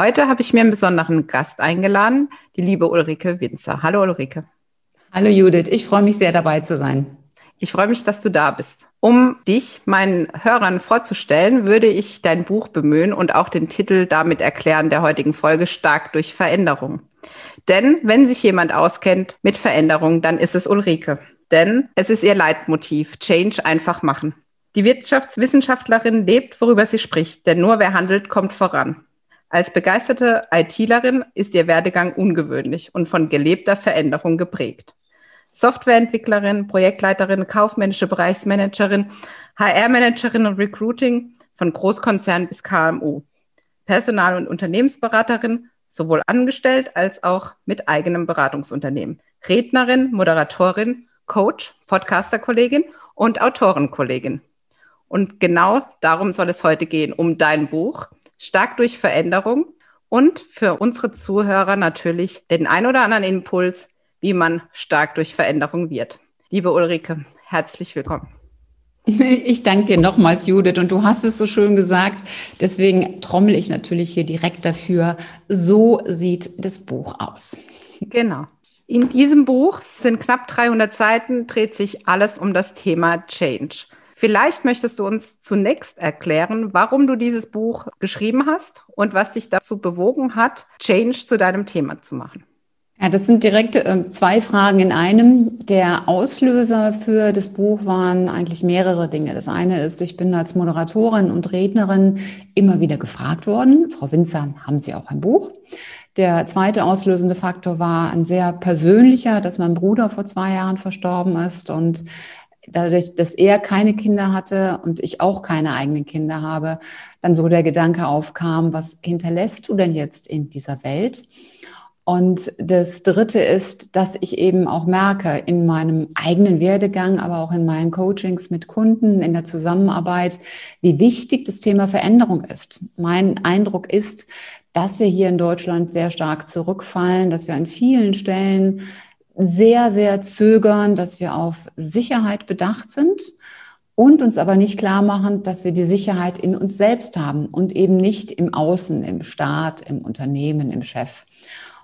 Heute habe ich mir einen besonderen Gast eingeladen, die liebe Ulrike Winzer. Hallo Ulrike. Hallo Judith, ich freue mich sehr dabei zu sein. Ich freue mich, dass du da bist. Um dich meinen Hörern vorzustellen, würde ich dein Buch bemühen und auch den Titel damit erklären der heutigen Folge Stark durch Veränderung. Denn wenn sich jemand auskennt mit Veränderung, dann ist es Ulrike. Denn es ist ihr Leitmotiv, Change einfach machen. Die Wirtschaftswissenschaftlerin lebt, worüber sie spricht, denn nur wer handelt, kommt voran. Als begeisterte ITlerin ist ihr Werdegang ungewöhnlich und von gelebter Veränderung geprägt. Softwareentwicklerin, Projektleiterin, kaufmännische Bereichsmanagerin, HR-Managerin und Recruiting von Großkonzern bis KMU. Personal- und Unternehmensberaterin, sowohl angestellt als auch mit eigenem Beratungsunternehmen. Rednerin, Moderatorin, Coach, Podcaster-Kollegin und Autorenkollegin. Und genau darum soll es heute gehen, um dein Buch stark durch Veränderung und für unsere Zuhörer natürlich den ein oder anderen Impuls, wie man stark durch Veränderung wird. Liebe Ulrike, herzlich willkommen. Ich danke dir nochmals, Judith, und du hast es so schön gesagt. Deswegen trommel ich natürlich hier direkt dafür. So sieht das Buch aus. Genau. In diesem Buch sind knapp 300 Seiten, dreht sich alles um das Thema Change. Vielleicht möchtest du uns zunächst erklären, warum du dieses Buch geschrieben hast und was dich dazu bewogen hat, Change zu deinem Thema zu machen. Ja, das sind direkt äh, zwei Fragen in einem. Der Auslöser für das Buch waren eigentlich mehrere Dinge. Das eine ist, ich bin als Moderatorin und Rednerin immer wieder gefragt worden, Frau Winzer, haben Sie auch ein Buch? Der zweite auslösende Faktor war ein sehr persönlicher, dass mein Bruder vor zwei Jahren verstorben ist und dadurch, dass er keine Kinder hatte und ich auch keine eigenen Kinder habe, dann so der Gedanke aufkam, was hinterlässt du denn jetzt in dieser Welt? Und das Dritte ist, dass ich eben auch merke in meinem eigenen Werdegang, aber auch in meinen Coachings mit Kunden, in der Zusammenarbeit, wie wichtig das Thema Veränderung ist. Mein Eindruck ist, dass wir hier in Deutschland sehr stark zurückfallen, dass wir an vielen Stellen sehr, sehr zögern, dass wir auf Sicherheit bedacht sind und uns aber nicht klar machen, dass wir die Sicherheit in uns selbst haben und eben nicht im Außen, im Staat, im Unternehmen, im Chef.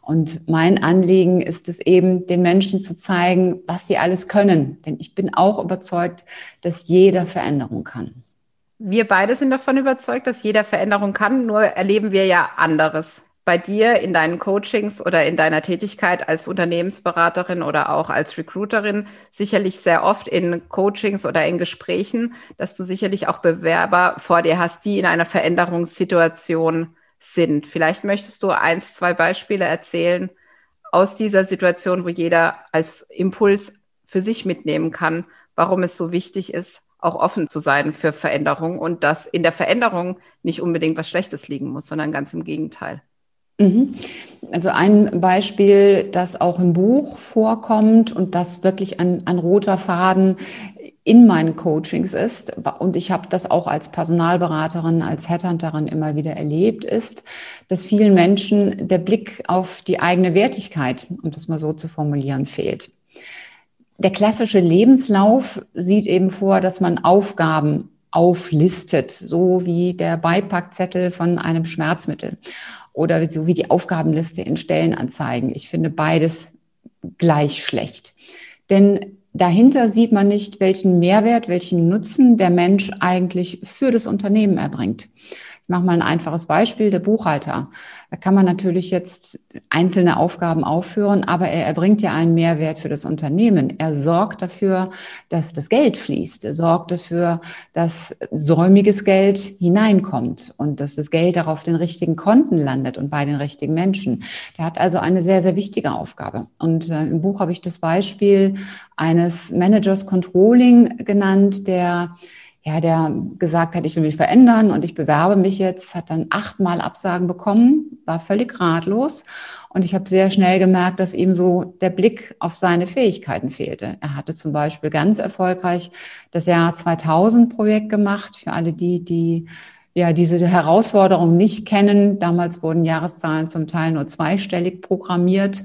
Und mein Anliegen ist es eben, den Menschen zu zeigen, was sie alles können. Denn ich bin auch überzeugt, dass jeder Veränderung kann. Wir beide sind davon überzeugt, dass jeder Veränderung kann, nur erleben wir ja anderes bei dir in deinen Coachings oder in deiner Tätigkeit als Unternehmensberaterin oder auch als Recruiterin sicherlich sehr oft in Coachings oder in Gesprächen, dass du sicherlich auch Bewerber vor dir hast, die in einer Veränderungssituation sind. Vielleicht möchtest du eins, zwei Beispiele erzählen aus dieser Situation, wo jeder als Impuls für sich mitnehmen kann, warum es so wichtig ist, auch offen zu sein für Veränderung und dass in der Veränderung nicht unbedingt was Schlechtes liegen muss, sondern ganz im Gegenteil. Mhm. Also ein Beispiel, das auch im Buch vorkommt und das wirklich ein, ein roter Faden in meinen Coachings ist, und ich habe das auch als Personalberaterin, als Headhunterin immer wieder erlebt, ist, dass vielen Menschen der Blick auf die eigene Wertigkeit, um das mal so zu formulieren, fehlt. Der klassische Lebenslauf sieht eben vor, dass man Aufgaben auflistet, so wie der Beipackzettel von einem Schmerzmittel oder so wie die Aufgabenliste in Stellenanzeigen. Ich finde beides gleich schlecht. Denn dahinter sieht man nicht, welchen Mehrwert, welchen Nutzen der Mensch eigentlich für das Unternehmen erbringt. Ich mache mal ein einfaches Beispiel, der Buchhalter. Da kann man natürlich jetzt einzelne Aufgaben aufführen, aber er erbringt ja einen Mehrwert für das Unternehmen. Er sorgt dafür, dass das Geld fließt. Er sorgt dafür, dass säumiges Geld hineinkommt und dass das Geld darauf den richtigen Konten landet und bei den richtigen Menschen. Der hat also eine sehr, sehr wichtige Aufgabe. Und äh, im Buch habe ich das Beispiel eines Managers Controlling genannt, der ja, der gesagt hat, ich will mich verändern und ich bewerbe mich jetzt, hat dann achtmal Absagen bekommen, war völlig ratlos. Und ich habe sehr schnell gemerkt, dass ihm so der Blick auf seine Fähigkeiten fehlte. Er hatte zum Beispiel ganz erfolgreich das Jahr 2000 Projekt gemacht. Für alle die, die ja diese Herausforderung nicht kennen. Damals wurden Jahreszahlen zum Teil nur zweistellig programmiert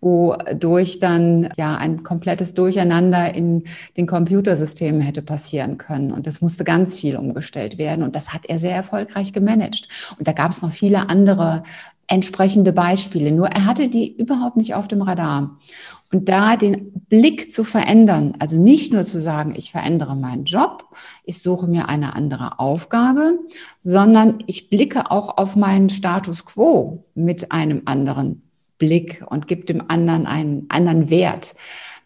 wodurch dann ja ein komplettes Durcheinander in den Computersystemen hätte passieren können. Und das musste ganz viel umgestellt werden. Und das hat er sehr erfolgreich gemanagt. Und da gab es noch viele andere entsprechende Beispiele. Nur er hatte die überhaupt nicht auf dem Radar. Und da den Blick zu verändern, also nicht nur zu sagen, ich verändere meinen Job, ich suche mir eine andere Aufgabe, sondern ich blicke auch auf meinen Status quo mit einem anderen Blick und gibt dem anderen einen anderen Wert.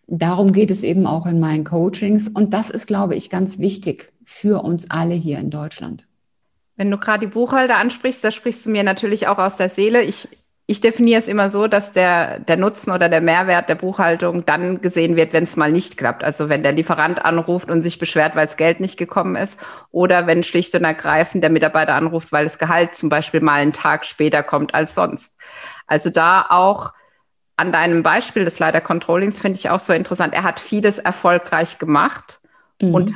Darum geht es eben auch in meinen Coachings. Und das ist, glaube ich, ganz wichtig für uns alle hier in Deutschland. Wenn du gerade die Buchhalter ansprichst, da sprichst du mir natürlich auch aus der Seele. Ich, ich definiere es immer so, dass der, der Nutzen oder der Mehrwert der Buchhaltung dann gesehen wird, wenn es mal nicht klappt. Also wenn der Lieferant anruft und sich beschwert, weil das Geld nicht gekommen ist. Oder wenn schlicht und ergreifend der Mitarbeiter anruft, weil das Gehalt zum Beispiel mal einen Tag später kommt als sonst. Also da auch an deinem Beispiel des Leiter Controllings finde ich auch so interessant. Er hat vieles erfolgreich gemacht mhm. und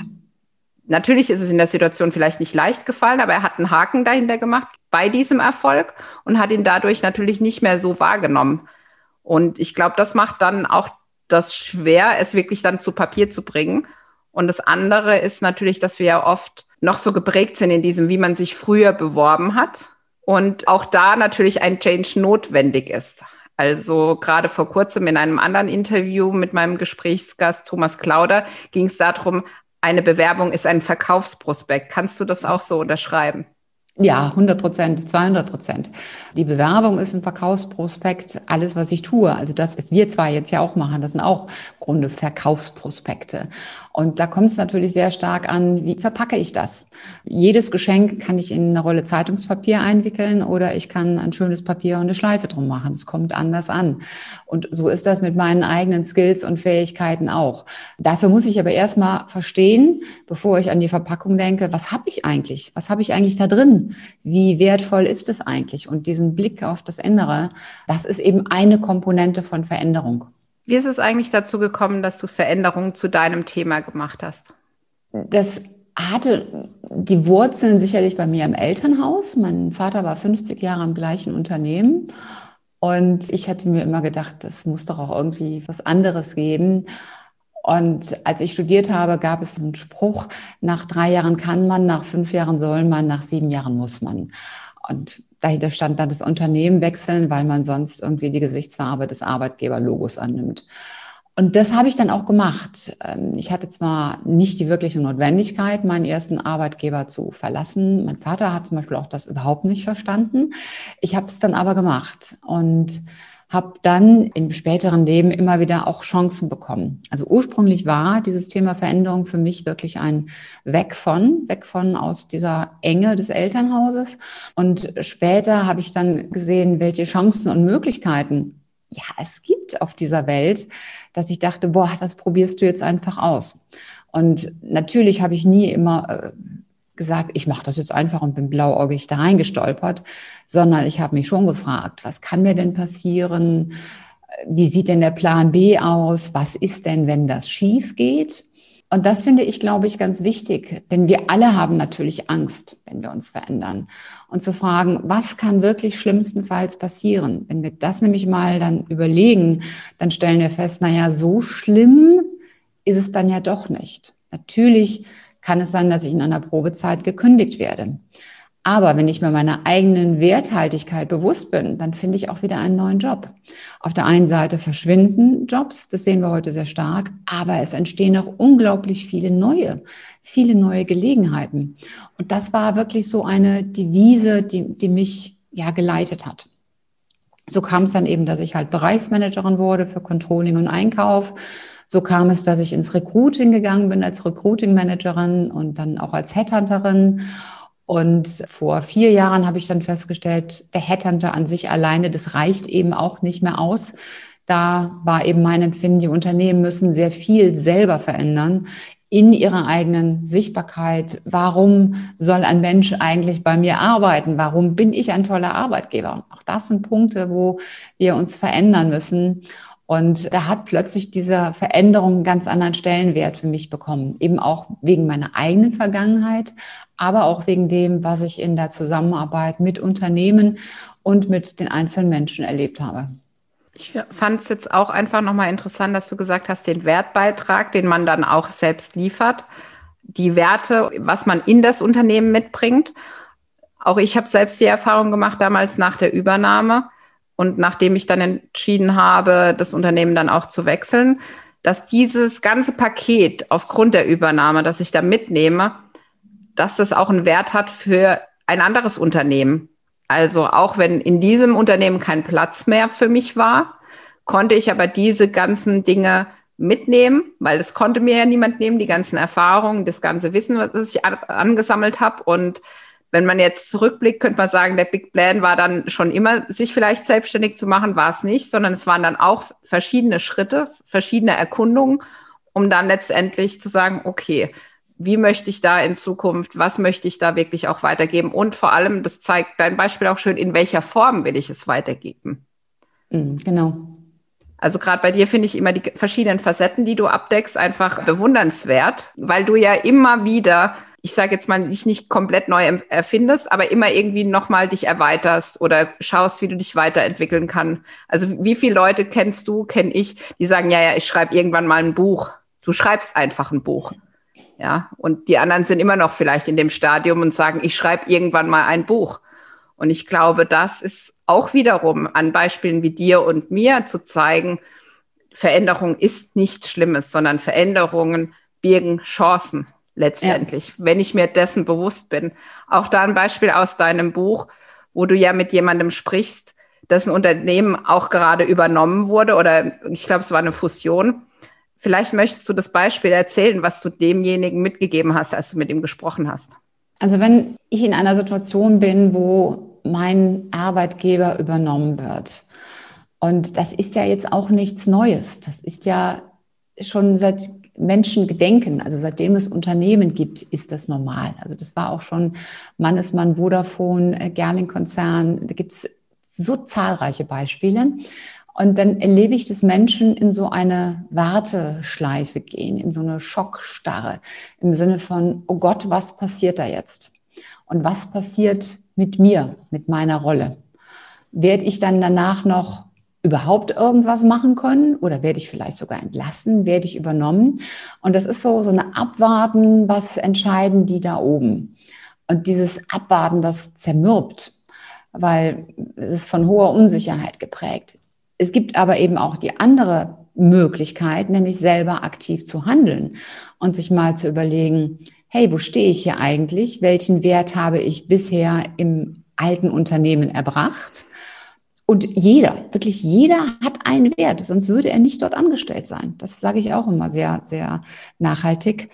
natürlich ist es in der Situation vielleicht nicht leicht gefallen, aber er hat einen Haken dahinter gemacht bei diesem Erfolg und hat ihn dadurch natürlich nicht mehr so wahrgenommen. Und ich glaube, das macht dann auch das schwer, es wirklich dann zu Papier zu bringen. Und das andere ist natürlich, dass wir ja oft noch so geprägt sind in diesem, wie man sich früher beworben hat. Und auch da natürlich ein Change notwendig ist. Also gerade vor kurzem in einem anderen Interview mit meinem Gesprächsgast Thomas Klauder ging es darum, eine Bewerbung ist ein Verkaufsprospekt. Kannst du das auch so unterschreiben? Ja, 100 Prozent, 200 Prozent. Die Bewerbung ist ein Verkaufsprospekt, alles, was ich tue. Also das, was wir zwar jetzt ja auch machen, das sind auch Grunde Verkaufsprospekte. Und da kommt es natürlich sehr stark an, wie verpacke ich das? Jedes Geschenk kann ich in eine Rolle Zeitungspapier einwickeln oder ich kann ein schönes Papier und eine Schleife drum machen. Es kommt anders an. Und so ist das mit meinen eigenen Skills und Fähigkeiten auch. Dafür muss ich aber erstmal verstehen, bevor ich an die Verpackung denke, was habe ich eigentlich? Was habe ich eigentlich da drin? Wie wertvoll ist es eigentlich? Und diesen Blick auf das Innere, das ist eben eine Komponente von Veränderung. Wie ist es eigentlich dazu gekommen, dass du Veränderungen zu deinem Thema gemacht hast? Das hatte die Wurzeln sicherlich bei mir im Elternhaus. Mein Vater war 50 Jahre im gleichen Unternehmen. Und ich hatte mir immer gedacht, das muss doch auch irgendwie was anderes geben. Und als ich studiert habe, gab es einen Spruch, nach drei Jahren kann man, nach fünf Jahren soll man, nach sieben Jahren muss man. Und dahinter stand dann das Unternehmen wechseln, weil man sonst irgendwie die Gesichtsfarbe des Arbeitgeberlogos annimmt. Und das habe ich dann auch gemacht. Ähm, ich hatte zwar nicht die wirkliche Notwendigkeit, meinen ersten Arbeitgeber zu verlassen. Mein Vater hat zum Beispiel auch das überhaupt nicht verstanden. Ich habe es dann aber gemacht. Und habe dann im späteren Leben immer wieder auch Chancen bekommen. Also ursprünglich war dieses Thema Veränderung für mich wirklich ein Weg von, weg von aus dieser Enge des Elternhauses. Und später habe ich dann gesehen, welche Chancen und Möglichkeiten ja, es gibt auf dieser Welt, dass ich dachte, boah, das probierst du jetzt einfach aus. Und natürlich habe ich nie immer äh, gesagt, ich mache das jetzt einfach und bin blauäugig da reingestolpert, sondern ich habe mich schon gefragt, was kann mir denn passieren? Wie sieht denn der Plan B aus? Was ist denn, wenn das schief geht? Und das finde ich, glaube ich, ganz wichtig, denn wir alle haben natürlich Angst, wenn wir uns verändern. Und zu fragen, was kann wirklich schlimmstenfalls passieren? Wenn wir das nämlich mal dann überlegen, dann stellen wir fest, naja, so schlimm ist es dann ja doch nicht. Natürlich kann es sein, dass ich in einer Probezeit gekündigt werde. Aber wenn ich mir meiner eigenen Werthaltigkeit bewusst bin, dann finde ich auch wieder einen neuen Job. Auf der einen Seite verschwinden Jobs, das sehen wir heute sehr stark, aber es entstehen auch unglaublich viele neue, viele neue Gelegenheiten. Und das war wirklich so eine Devise, die, die mich ja geleitet hat. So kam es dann eben, dass ich halt Bereichsmanagerin wurde für Controlling und Einkauf so kam es, dass ich ins Recruiting gegangen bin als Recruiting-Managerin und dann auch als Headhunterin. Und vor vier Jahren habe ich dann festgestellt, der Headhunter an sich alleine, das reicht eben auch nicht mehr aus. Da war eben mein Empfinden, die Unternehmen müssen sehr viel selber verändern in ihrer eigenen Sichtbarkeit. Warum soll ein Mensch eigentlich bei mir arbeiten? Warum bin ich ein toller Arbeitgeber? Auch das sind Punkte, wo wir uns verändern müssen. Und da hat plötzlich diese Veränderung einen ganz anderen Stellenwert für mich bekommen. Eben auch wegen meiner eigenen Vergangenheit, aber auch wegen dem, was ich in der Zusammenarbeit mit Unternehmen und mit den einzelnen Menschen erlebt habe. Ich fand es jetzt auch einfach nochmal interessant, dass du gesagt hast, den Wertbeitrag, den man dann auch selbst liefert, die Werte, was man in das Unternehmen mitbringt. Auch ich habe selbst die Erfahrung gemacht damals nach der Übernahme und nachdem ich dann entschieden habe, das Unternehmen dann auch zu wechseln, dass dieses ganze Paket aufgrund der Übernahme, das ich da mitnehme, dass das auch einen Wert hat für ein anderes Unternehmen. Also auch wenn in diesem Unternehmen kein Platz mehr für mich war, konnte ich aber diese ganzen Dinge mitnehmen, weil das konnte mir ja niemand nehmen, die ganzen Erfahrungen, das ganze Wissen, was ich angesammelt habe. Und wenn man jetzt zurückblickt, könnte man sagen, der Big Plan war dann schon immer, sich vielleicht selbstständig zu machen, war es nicht, sondern es waren dann auch verschiedene Schritte, verschiedene Erkundungen, um dann letztendlich zu sagen, okay, wie möchte ich da in Zukunft, was möchte ich da wirklich auch weitergeben und vor allem, das zeigt dein Beispiel auch schön, in welcher Form will ich es weitergeben. Mhm, genau. Also gerade bei dir finde ich immer die verschiedenen Facetten, die du abdeckst, einfach bewundernswert, weil du ja immer wieder, ich sage jetzt mal, dich nicht komplett neu erfindest, aber immer irgendwie nochmal dich erweiterst oder schaust, wie du dich weiterentwickeln kannst. Also wie viele Leute kennst du, kenne ich, die sagen, ja, ja, ich schreibe irgendwann mal ein Buch. Du schreibst einfach ein Buch. Ja, und die anderen sind immer noch vielleicht in dem Stadium und sagen, ich schreibe irgendwann mal ein Buch. Und ich glaube, das ist auch wiederum an Beispielen wie dir und mir zu zeigen, Veränderung ist nichts Schlimmes, sondern Veränderungen birgen Chancen letztendlich, ja. wenn ich mir dessen bewusst bin. Auch da ein Beispiel aus deinem Buch, wo du ja mit jemandem sprichst, dessen Unternehmen auch gerade übernommen wurde oder ich glaube, es war eine Fusion Vielleicht möchtest du das Beispiel erzählen, was du demjenigen mitgegeben hast, als du mit ihm gesprochen hast. Also wenn ich in einer Situation bin, wo mein Arbeitgeber übernommen wird, und das ist ja jetzt auch nichts Neues, das ist ja schon seit Menschengedenken, also seitdem es Unternehmen gibt, ist das normal. Also das war auch schon Mannesmann, Vodafone, äh, Gerling-Konzern, da gibt es so zahlreiche Beispiele. Und dann erlebe ich, dass Menschen in so eine Warteschleife gehen, in so eine Schockstarre im Sinne von, oh Gott, was passiert da jetzt? Und was passiert mit mir, mit meiner Rolle? Werde ich dann danach noch überhaupt irgendwas machen können oder werde ich vielleicht sogar entlassen, werde ich übernommen? Und das ist so, so eine Abwarten, was entscheiden die da oben? Und dieses Abwarten, das zermürbt, weil es ist von hoher Unsicherheit geprägt. Es gibt aber eben auch die andere Möglichkeit, nämlich selber aktiv zu handeln und sich mal zu überlegen, hey, wo stehe ich hier eigentlich? Welchen Wert habe ich bisher im alten Unternehmen erbracht? Und jeder, wirklich jeder hat einen Wert, sonst würde er nicht dort angestellt sein. Das sage ich auch immer sehr, sehr nachhaltig.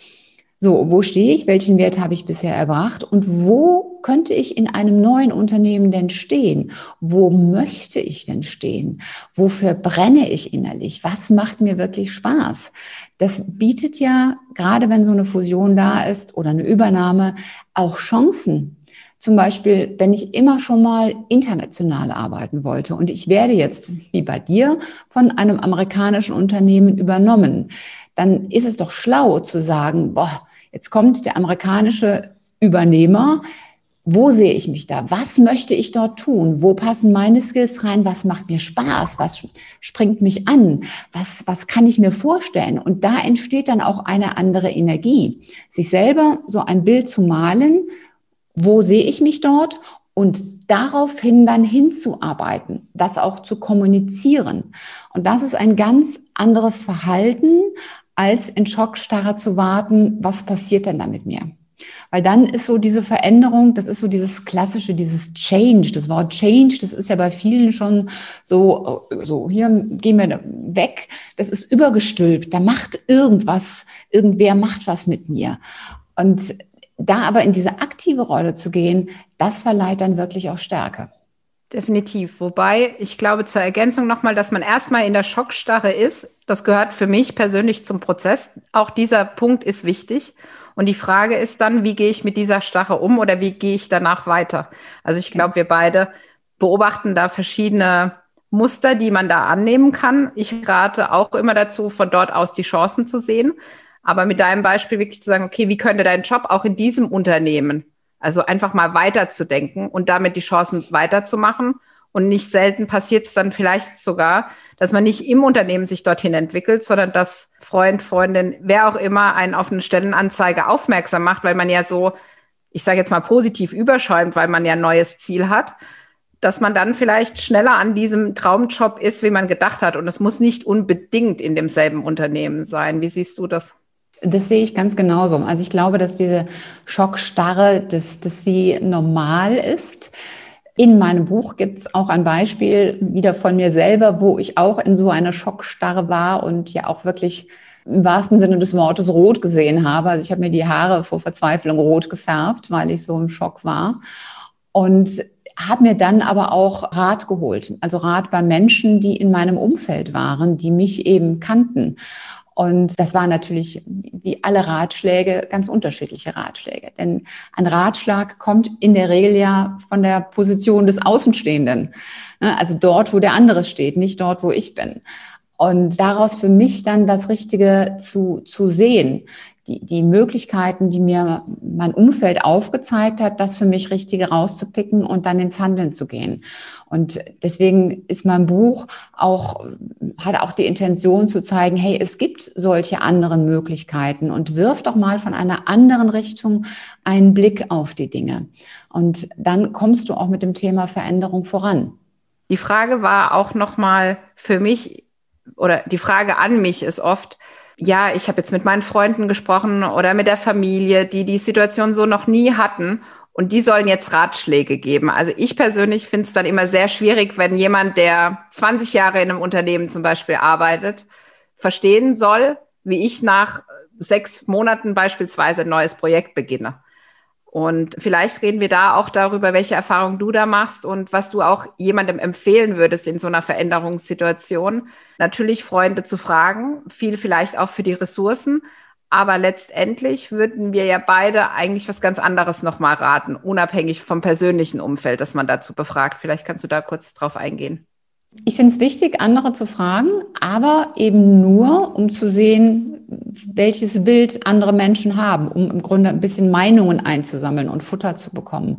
So, wo stehe ich? Welchen Wert habe ich bisher erbracht? Und wo könnte ich in einem neuen Unternehmen denn stehen? Wo möchte ich denn stehen? Wofür brenne ich innerlich? Was macht mir wirklich Spaß? Das bietet ja, gerade wenn so eine Fusion da ist oder eine Übernahme, auch Chancen. Zum Beispiel, wenn ich immer schon mal international arbeiten wollte und ich werde jetzt, wie bei dir, von einem amerikanischen Unternehmen übernommen, dann ist es doch schlau zu sagen, boah, Jetzt kommt der amerikanische Übernehmer. Wo sehe ich mich da? Was möchte ich dort tun? Wo passen meine Skills rein? Was macht mir Spaß? Was springt mich an? Was, was kann ich mir vorstellen? Und da entsteht dann auch eine andere Energie. Sich selber so ein Bild zu malen, wo sehe ich mich dort? Und daraufhin dann hinzuarbeiten, das auch zu kommunizieren. Und das ist ein ganz anderes Verhalten, als in Schockstarre zu warten, was passiert denn da mit mir? Weil dann ist so diese Veränderung, das ist so dieses klassische, dieses Change, das Wort Change, das ist ja bei vielen schon so, so hier gehen wir weg, das ist übergestülpt, da macht irgendwas, irgendwer macht was mit mir. Und da aber in diese aktive Rolle zu gehen, das verleiht dann wirklich auch Stärke. Definitiv. Wobei ich glaube zur Ergänzung nochmal, dass man erstmal in der Schockstarre ist. Das gehört für mich persönlich zum Prozess. Auch dieser Punkt ist wichtig. Und die Frage ist dann, wie gehe ich mit dieser Starre um oder wie gehe ich danach weiter? Also ich glaube, wir beide beobachten da verschiedene Muster, die man da annehmen kann. Ich rate auch immer dazu, von dort aus die Chancen zu sehen. Aber mit deinem Beispiel wirklich zu sagen, okay, wie könnte dein Job auch in diesem Unternehmen also einfach mal weiterzudenken und damit die Chancen weiterzumachen. Und nicht selten passiert es dann vielleicht sogar, dass man nicht im Unternehmen sich dorthin entwickelt, sondern dass Freund, Freundin, wer auch immer einen auf eine Stellenanzeige aufmerksam macht, weil man ja so, ich sage jetzt mal positiv überschäumt, weil man ja ein neues Ziel hat, dass man dann vielleicht schneller an diesem Traumjob ist, wie man gedacht hat. Und es muss nicht unbedingt in demselben Unternehmen sein. Wie siehst du das? Das sehe ich ganz genauso. Also ich glaube, dass diese Schockstarre, dass, dass sie normal ist. In meinem Buch gibt es auch ein Beispiel wieder von mir selber, wo ich auch in so einer Schockstarre war und ja auch wirklich im wahrsten Sinne des Wortes rot gesehen habe. Also ich habe mir die Haare vor Verzweiflung rot gefärbt, weil ich so im Schock war. Und habe mir dann aber auch Rat geholt, also Rat bei Menschen, die in meinem Umfeld waren, die mich eben kannten. Und das waren natürlich wie alle Ratschläge ganz unterschiedliche Ratschläge. Denn ein Ratschlag kommt in der Regel ja von der Position des Außenstehenden. Ne? Also dort, wo der andere steht, nicht dort, wo ich bin. Und daraus für mich dann das Richtige zu, zu sehen, die, die Möglichkeiten, die mir mein Umfeld aufgezeigt hat, das für mich Richtige rauszupicken und dann ins Handeln zu gehen. Und deswegen ist mein Buch auch, hat auch die Intention zu zeigen, hey, es gibt solche anderen Möglichkeiten und wirf doch mal von einer anderen Richtung einen Blick auf die Dinge. Und dann kommst du auch mit dem Thema Veränderung voran. Die Frage war auch nochmal für mich, oder die Frage an mich ist oft, ja, ich habe jetzt mit meinen Freunden gesprochen oder mit der Familie, die die Situation so noch nie hatten und die sollen jetzt Ratschläge geben. Also ich persönlich finde es dann immer sehr schwierig, wenn jemand, der 20 Jahre in einem Unternehmen zum Beispiel arbeitet, verstehen soll, wie ich nach sechs Monaten beispielsweise ein neues Projekt beginne. Und vielleicht reden wir da auch darüber, welche Erfahrungen du da machst und was du auch jemandem empfehlen würdest in so einer Veränderungssituation. Natürlich Freunde zu fragen, viel vielleicht auch für die Ressourcen. Aber letztendlich würden wir ja beide eigentlich was ganz anderes nochmal raten, unabhängig vom persönlichen Umfeld, das man dazu befragt. Vielleicht kannst du da kurz drauf eingehen. Ich finde es wichtig, andere zu fragen, aber eben nur, um zu sehen, welches Bild andere Menschen haben, um im Grunde ein bisschen Meinungen einzusammeln und Futter zu bekommen.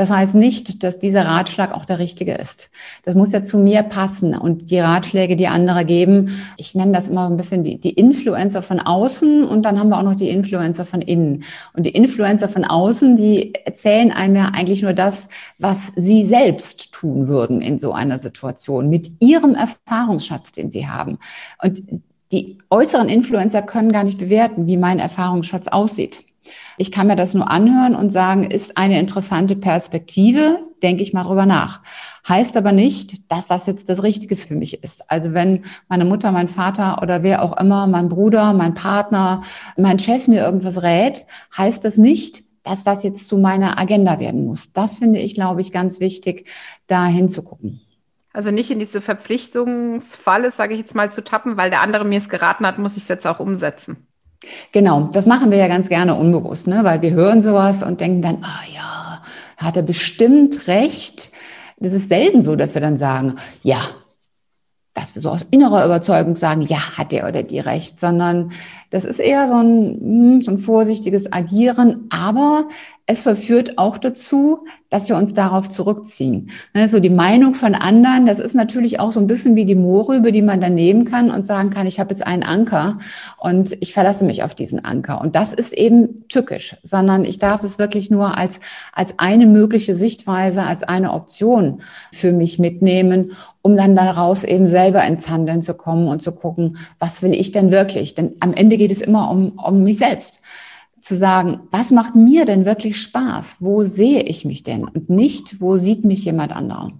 Das heißt nicht, dass dieser Ratschlag auch der richtige ist. Das muss ja zu mir passen und die Ratschläge, die andere geben, ich nenne das immer ein bisschen die, die Influencer von außen und dann haben wir auch noch die Influencer von innen. Und die Influencer von außen, die erzählen einem ja eigentlich nur das, was sie selbst tun würden in so einer Situation mit ihrem Erfahrungsschatz, den sie haben. Und die äußeren Influencer können gar nicht bewerten, wie mein Erfahrungsschatz aussieht. Ich kann mir das nur anhören und sagen, ist eine interessante Perspektive, denke ich mal drüber nach. Heißt aber nicht, dass das jetzt das Richtige für mich ist. Also wenn meine Mutter, mein Vater oder wer auch immer, mein Bruder, mein Partner, mein Chef mir irgendwas rät, heißt das nicht, dass das jetzt zu meiner Agenda werden muss. Das finde ich, glaube ich, ganz wichtig, da hinzugucken. Also nicht in diese Verpflichtungsfalle, sage ich jetzt mal, zu tappen, weil der andere mir es geraten hat, muss ich es jetzt auch umsetzen. Genau, das machen wir ja ganz gerne unbewusst, ne? weil wir hören sowas und denken dann, ah ja, hat er bestimmt recht. Das ist selten so, dass wir dann sagen, ja, dass wir so aus innerer Überzeugung sagen, ja, hat der oder die recht, sondern das ist eher so ein, hm, so ein vorsichtiges Agieren, aber es verführt auch dazu, dass wir uns darauf zurückziehen. Ne, so die Meinung von anderen, das ist natürlich auch so ein bisschen wie die Mohrrübe, die man dann nehmen kann und sagen kann, ich habe jetzt einen Anker und ich verlasse mich auf diesen Anker. Und das ist eben tückisch, sondern ich darf es wirklich nur als, als eine mögliche Sichtweise, als eine Option für mich mitnehmen, um dann daraus eben selber ins Handeln zu kommen und zu gucken, was will ich denn wirklich? Denn am Ende geht es immer um, um mich selbst zu sagen, was macht mir denn wirklich Spaß? Wo sehe ich mich denn? Und nicht, wo sieht mich jemand anderer?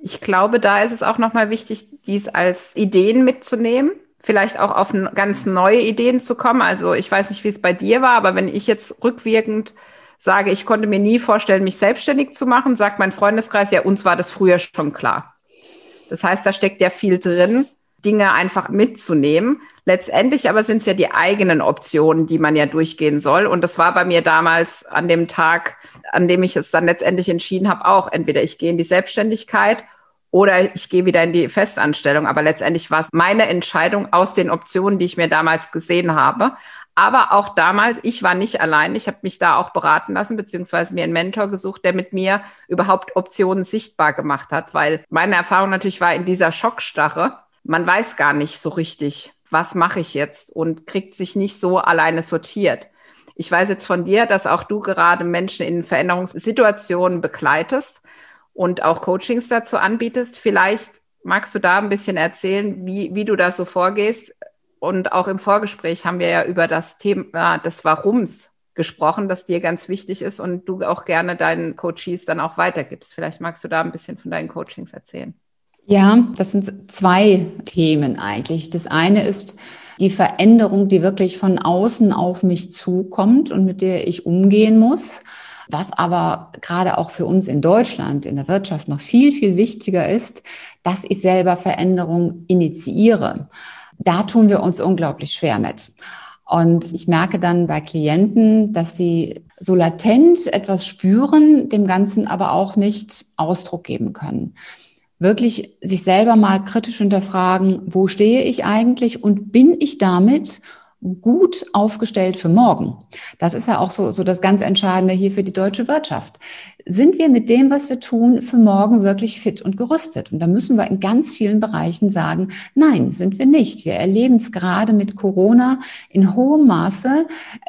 Ich glaube, da ist es auch nochmal wichtig, dies als Ideen mitzunehmen. Vielleicht auch auf ganz neue Ideen zu kommen. Also ich weiß nicht, wie es bei dir war, aber wenn ich jetzt rückwirkend sage, ich konnte mir nie vorstellen, mich selbstständig zu machen, sagt mein Freundeskreis, ja, uns war das früher schon klar. Das heißt, da steckt ja viel drin, Dinge einfach mitzunehmen. Letztendlich aber sind es ja die eigenen Optionen, die man ja durchgehen soll. Und das war bei mir damals an dem Tag, an dem ich es dann letztendlich entschieden habe, auch entweder ich gehe in die Selbstständigkeit oder ich gehe wieder in die Festanstellung. Aber letztendlich war es meine Entscheidung aus den Optionen, die ich mir damals gesehen habe. Aber auch damals, ich war nicht allein. Ich habe mich da auch beraten lassen, beziehungsweise mir einen Mentor gesucht, der mit mir überhaupt Optionen sichtbar gemacht hat, weil meine Erfahrung natürlich war in dieser Schockstarre. Man weiß gar nicht so richtig, was mache ich jetzt und kriegt sich nicht so alleine sortiert. Ich weiß jetzt von dir, dass auch du gerade Menschen in Veränderungssituationen begleitest und auch Coachings dazu anbietest. Vielleicht magst du da ein bisschen erzählen, wie, wie du da so vorgehst, und auch im Vorgespräch haben wir ja über das Thema des Warums gesprochen, das dir ganz wichtig ist und du auch gerne deinen Coaches dann auch weitergibst. Vielleicht magst du da ein bisschen von deinen Coachings erzählen. Ja, das sind zwei Themen eigentlich. Das eine ist die Veränderung, die wirklich von außen auf mich zukommt und mit der ich umgehen muss. Was aber gerade auch für uns in Deutschland, in der Wirtschaft noch viel, viel wichtiger ist, dass ich selber Veränderung initiiere da tun wir uns unglaublich schwer mit. Und ich merke dann bei Klienten, dass sie so latent etwas spüren, dem Ganzen aber auch nicht Ausdruck geben können. Wirklich sich selber mal kritisch hinterfragen, wo stehe ich eigentlich und bin ich damit gut aufgestellt für morgen. Das ist ja auch so, so das ganz Entscheidende hier für die deutsche Wirtschaft. Sind wir mit dem, was wir tun, für morgen wirklich fit und gerüstet? Und da müssen wir in ganz vielen Bereichen sagen, nein, sind wir nicht. Wir erleben es gerade mit Corona in hohem Maße,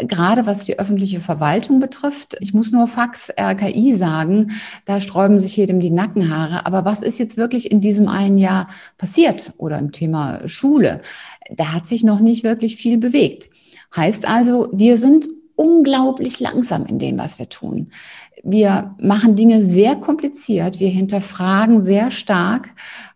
gerade was die öffentliche Verwaltung betrifft. Ich muss nur Fax, RKI sagen, da sträuben sich jedem die Nackenhaare. Aber was ist jetzt wirklich in diesem einen Jahr passiert oder im Thema Schule? da hat sich noch nicht wirklich viel bewegt. Heißt also, wir sind unglaublich langsam in dem, was wir tun. Wir machen Dinge sehr kompliziert, wir hinterfragen sehr stark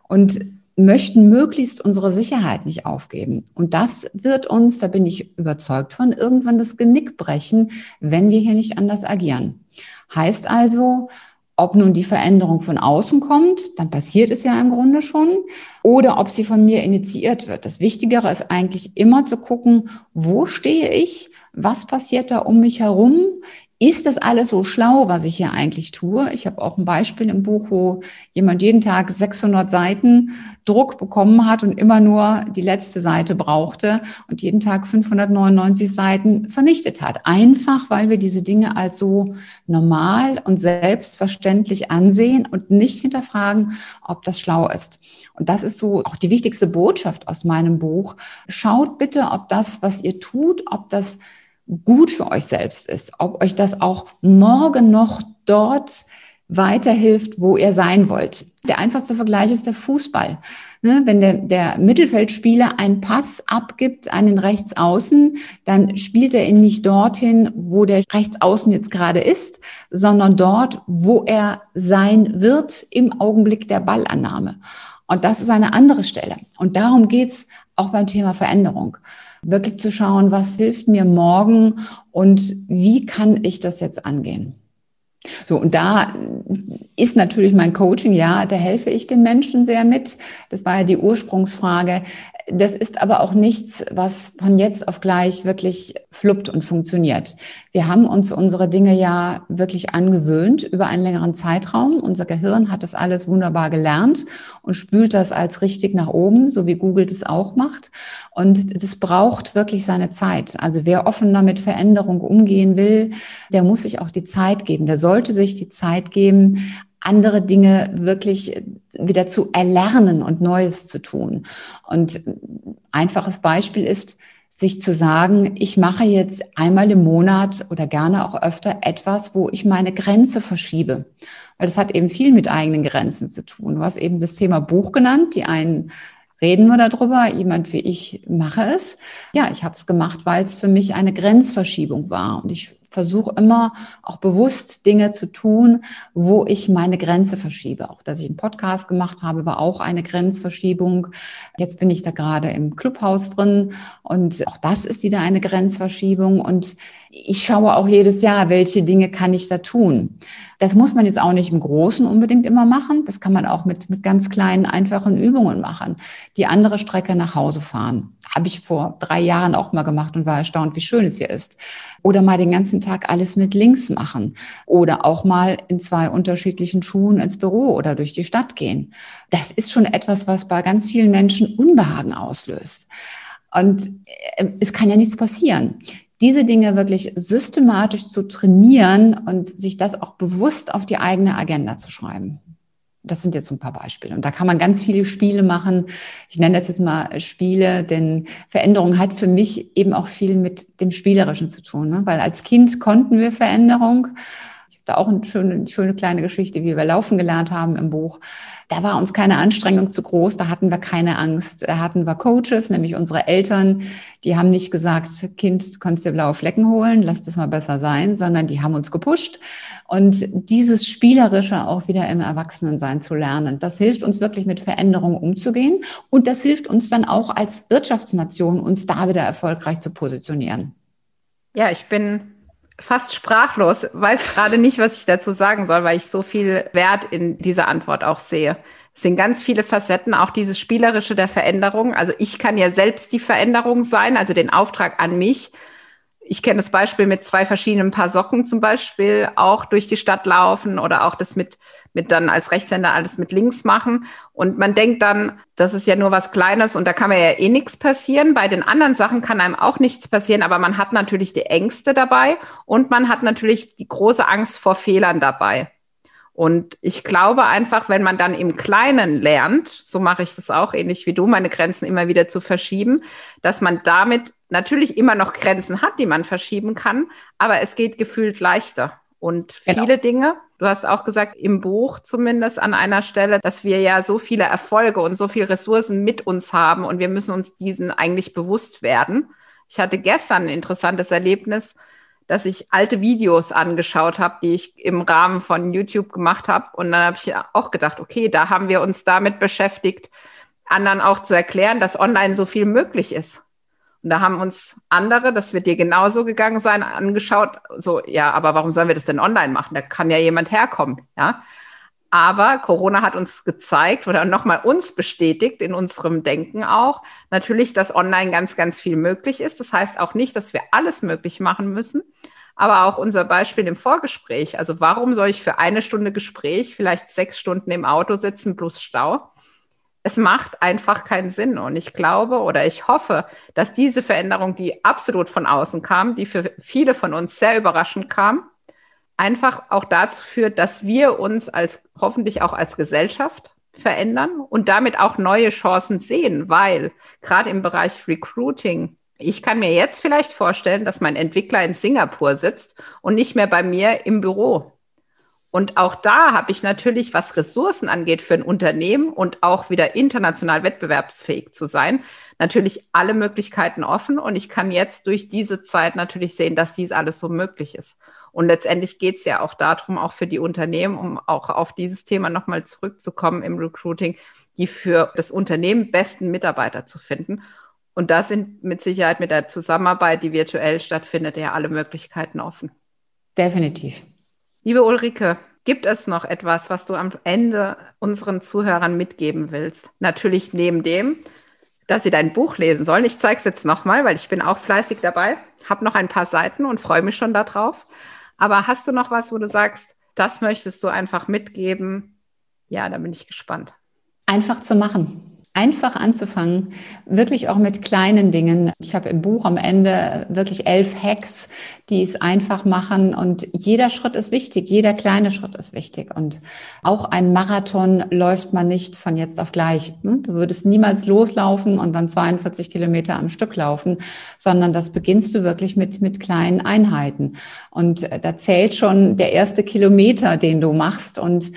und möchten möglichst unsere Sicherheit nicht aufgeben. Und das wird uns, da bin ich überzeugt von, irgendwann das Genick brechen, wenn wir hier nicht anders agieren. Heißt also, ob nun die Veränderung von außen kommt, dann passiert es ja im Grunde schon, oder ob sie von mir initiiert wird. Das Wichtigere ist eigentlich immer zu gucken, wo stehe ich, was passiert da um mich herum, ist das alles so schlau, was ich hier eigentlich tue? Ich habe auch ein Beispiel im Buch, wo jemand jeden Tag 600 Seiten Druck bekommen hat und immer nur die letzte Seite brauchte und jeden Tag 599 Seiten vernichtet hat. Einfach, weil wir diese Dinge als so normal und selbstverständlich ansehen und nicht hinterfragen, ob das schlau ist. Und das ist so auch die wichtigste Botschaft aus meinem Buch. Schaut bitte, ob das, was ihr tut, ob das gut für euch selbst ist, ob euch das auch morgen noch dort weiterhilft, wo ihr sein wollt. Der einfachste Vergleich ist der Fußball. Ne, wenn der, der Mittelfeldspieler einen Pass abgibt an den Rechtsaußen, dann spielt er ihn nicht dorthin, wo der Rechtsaußen jetzt gerade ist, sondern dort, wo er sein wird im Augenblick der Ballannahme. Und das ist eine andere Stelle. Und darum geht's auch beim Thema Veränderung wirklich zu schauen, was hilft mir morgen und wie kann ich das jetzt angehen. So, und da ist natürlich mein Coaching, ja, da helfe ich den Menschen sehr mit. Das war ja die Ursprungsfrage. Das ist aber auch nichts, was von jetzt auf gleich wirklich fluppt und funktioniert. Wir haben uns unsere Dinge ja wirklich angewöhnt über einen längeren Zeitraum. Unser Gehirn hat das alles wunderbar gelernt und spült das als richtig nach oben, so wie Google das auch macht. Und das braucht wirklich seine Zeit. Also wer offener mit Veränderung umgehen will, der muss sich auch die Zeit geben. Der sollte sich die Zeit geben, andere Dinge wirklich wieder zu erlernen und Neues zu tun. Und einfaches Beispiel ist, sich zu sagen, ich mache jetzt einmal im Monat oder gerne auch öfter etwas, wo ich meine Grenze verschiebe. Weil das hat eben viel mit eigenen Grenzen zu tun. Du hast eben das Thema Buch genannt. Die einen reden wir darüber, jemand wie ich mache es. Ja, ich habe es gemacht, weil es für mich eine Grenzverschiebung war. Und ich versuche immer auch bewusst Dinge zu tun, wo ich meine Grenze verschiebe. Auch dass ich einen Podcast gemacht habe, war auch eine Grenzverschiebung. Jetzt bin ich da gerade im Clubhaus drin und auch das ist wieder eine Grenzverschiebung. Und ich schaue auch jedes Jahr, welche Dinge kann ich da tun. Das muss man jetzt auch nicht im Großen unbedingt immer machen. Das kann man auch mit, mit ganz kleinen, einfachen Übungen machen. Die andere Strecke nach Hause fahren. Habe ich vor drei Jahren auch mal gemacht und war erstaunt, wie schön es hier ist. Oder mal den ganzen Tag alles mit links machen. Oder auch mal in zwei unterschiedlichen Schuhen ins Büro oder durch die Stadt gehen. Das ist schon etwas, was bei ganz vielen Menschen Unbehagen auslöst. Und äh, es kann ja nichts passieren diese Dinge wirklich systematisch zu trainieren und sich das auch bewusst auf die eigene Agenda zu schreiben. Das sind jetzt so ein paar Beispiele. Und da kann man ganz viele Spiele machen. Ich nenne das jetzt mal Spiele, denn Veränderung hat für mich eben auch viel mit dem Spielerischen zu tun. Ne? Weil als Kind konnten wir Veränderung. Da auch eine schöne, schöne kleine Geschichte, wie wir laufen gelernt haben im Buch. Da war uns keine Anstrengung zu groß, da hatten wir keine Angst. Da hatten wir Coaches, nämlich unsere Eltern, die haben nicht gesagt, Kind, du kannst dir blaue Flecken holen, lass das mal besser sein, sondern die haben uns gepusht. Und dieses Spielerische auch wieder im Erwachsenensein zu lernen, das hilft uns wirklich mit Veränderungen umzugehen. Und das hilft uns dann auch als Wirtschaftsnation, uns da wieder erfolgreich zu positionieren. Ja, ich bin fast sprachlos, weiß gerade nicht, was ich dazu sagen soll, weil ich so viel Wert in dieser Antwort auch sehe. Es sind ganz viele Facetten, auch dieses Spielerische der Veränderung. Also ich kann ja selbst die Veränderung sein, also den Auftrag an mich, ich kenne das Beispiel mit zwei verschiedenen Paar Socken zum Beispiel auch durch die Stadt laufen oder auch das mit, mit dann als Rechtshänder alles mit links machen. Und man denkt dann, das ist ja nur was Kleines und da kann mir ja eh nichts passieren. Bei den anderen Sachen kann einem auch nichts passieren, aber man hat natürlich die Ängste dabei und man hat natürlich die große Angst vor Fehlern dabei. Und ich glaube einfach, wenn man dann im Kleinen lernt, so mache ich das auch ähnlich wie du, meine Grenzen immer wieder zu verschieben, dass man damit natürlich immer noch Grenzen hat, die man verschieben kann, aber es geht gefühlt leichter. Und genau. viele genau. Dinge, du hast auch gesagt, im Buch zumindest an einer Stelle, dass wir ja so viele Erfolge und so viele Ressourcen mit uns haben und wir müssen uns diesen eigentlich bewusst werden. Ich hatte gestern ein interessantes Erlebnis dass ich alte Videos angeschaut habe, die ich im Rahmen von YouTube gemacht habe. Und dann habe ich auch gedacht, okay, da haben wir uns damit beschäftigt, anderen auch zu erklären, dass online so viel möglich ist. Und da haben uns andere, das wird dir genauso gegangen sein, angeschaut, so, ja, aber warum sollen wir das denn online machen? Da kann ja jemand herkommen, ja. Aber Corona hat uns gezeigt oder nochmal uns bestätigt in unserem Denken auch, natürlich, dass online ganz, ganz viel möglich ist. Das heißt auch nicht, dass wir alles möglich machen müssen. Aber auch unser Beispiel im Vorgespräch. Also warum soll ich für eine Stunde Gespräch vielleicht sechs Stunden im Auto sitzen plus Stau? Es macht einfach keinen Sinn. Und ich glaube oder ich hoffe, dass diese Veränderung, die absolut von außen kam, die für viele von uns sehr überraschend kam, einfach auch dazu führt, dass wir uns als hoffentlich auch als Gesellschaft verändern und damit auch neue Chancen sehen, weil gerade im Bereich Recruiting, ich kann mir jetzt vielleicht vorstellen, dass mein Entwickler in Singapur sitzt und nicht mehr bei mir im Büro. Und auch da habe ich natürlich, was Ressourcen angeht für ein Unternehmen und auch wieder international wettbewerbsfähig zu sein, natürlich alle Möglichkeiten offen. Und ich kann jetzt durch diese Zeit natürlich sehen, dass dies alles so möglich ist. Und letztendlich geht es ja auch darum, auch für die Unternehmen, um auch auf dieses Thema nochmal zurückzukommen im Recruiting, die für das Unternehmen besten Mitarbeiter zu finden. Und da sind mit Sicherheit mit der Zusammenarbeit, die virtuell stattfindet, ja alle Möglichkeiten offen. Definitiv. Liebe Ulrike, gibt es noch etwas, was du am Ende unseren Zuhörern mitgeben willst? Natürlich neben dem, dass sie dein Buch lesen sollen. Ich zeige es jetzt nochmal, weil ich bin auch fleißig dabei, habe noch ein paar Seiten und freue mich schon darauf. Aber hast du noch was, wo du sagst, das möchtest du einfach mitgeben? Ja, da bin ich gespannt. Einfach zu machen einfach anzufangen, wirklich auch mit kleinen Dingen. Ich habe im Buch am Ende wirklich elf Hacks, die es einfach machen und jeder Schritt ist wichtig, jeder kleine Schritt ist wichtig und auch ein Marathon läuft man nicht von jetzt auf gleich. Hm? Du würdest niemals loslaufen und dann 42 Kilometer am Stück laufen, sondern das beginnst du wirklich mit, mit kleinen Einheiten und da zählt schon der erste Kilometer, den du machst und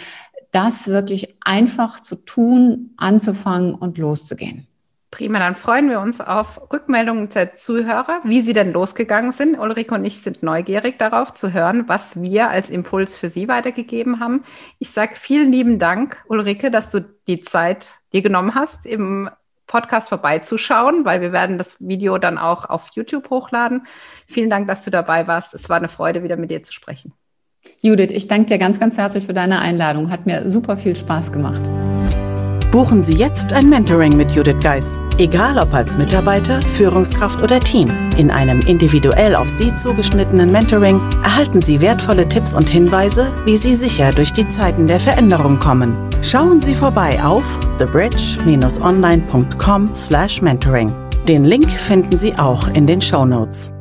das wirklich einfach zu tun, anzufangen und loszugehen. Prima, dann freuen wir uns auf Rückmeldungen der Zuhörer, wie sie denn losgegangen sind. Ulrike und ich sind neugierig darauf zu hören, was wir als Impuls für Sie weitergegeben haben. Ich sage vielen lieben Dank, Ulrike, dass du die Zeit dir genommen hast, im Podcast vorbeizuschauen, weil wir werden das Video dann auch auf YouTube hochladen. Vielen Dank, dass du dabei warst. Es war eine Freude, wieder mit dir zu sprechen. Judith, ich danke dir ganz, ganz herzlich für deine Einladung. Hat mir super viel Spaß gemacht. Buchen Sie jetzt ein Mentoring mit Judith Geis. Egal ob als Mitarbeiter, Führungskraft oder Team. In einem individuell auf Sie zugeschnittenen Mentoring erhalten Sie wertvolle Tipps und Hinweise, wie Sie sicher durch die Zeiten der Veränderung kommen. Schauen Sie vorbei auf thebridge-online.com/mentoring. Den Link finden Sie auch in den Show Notes.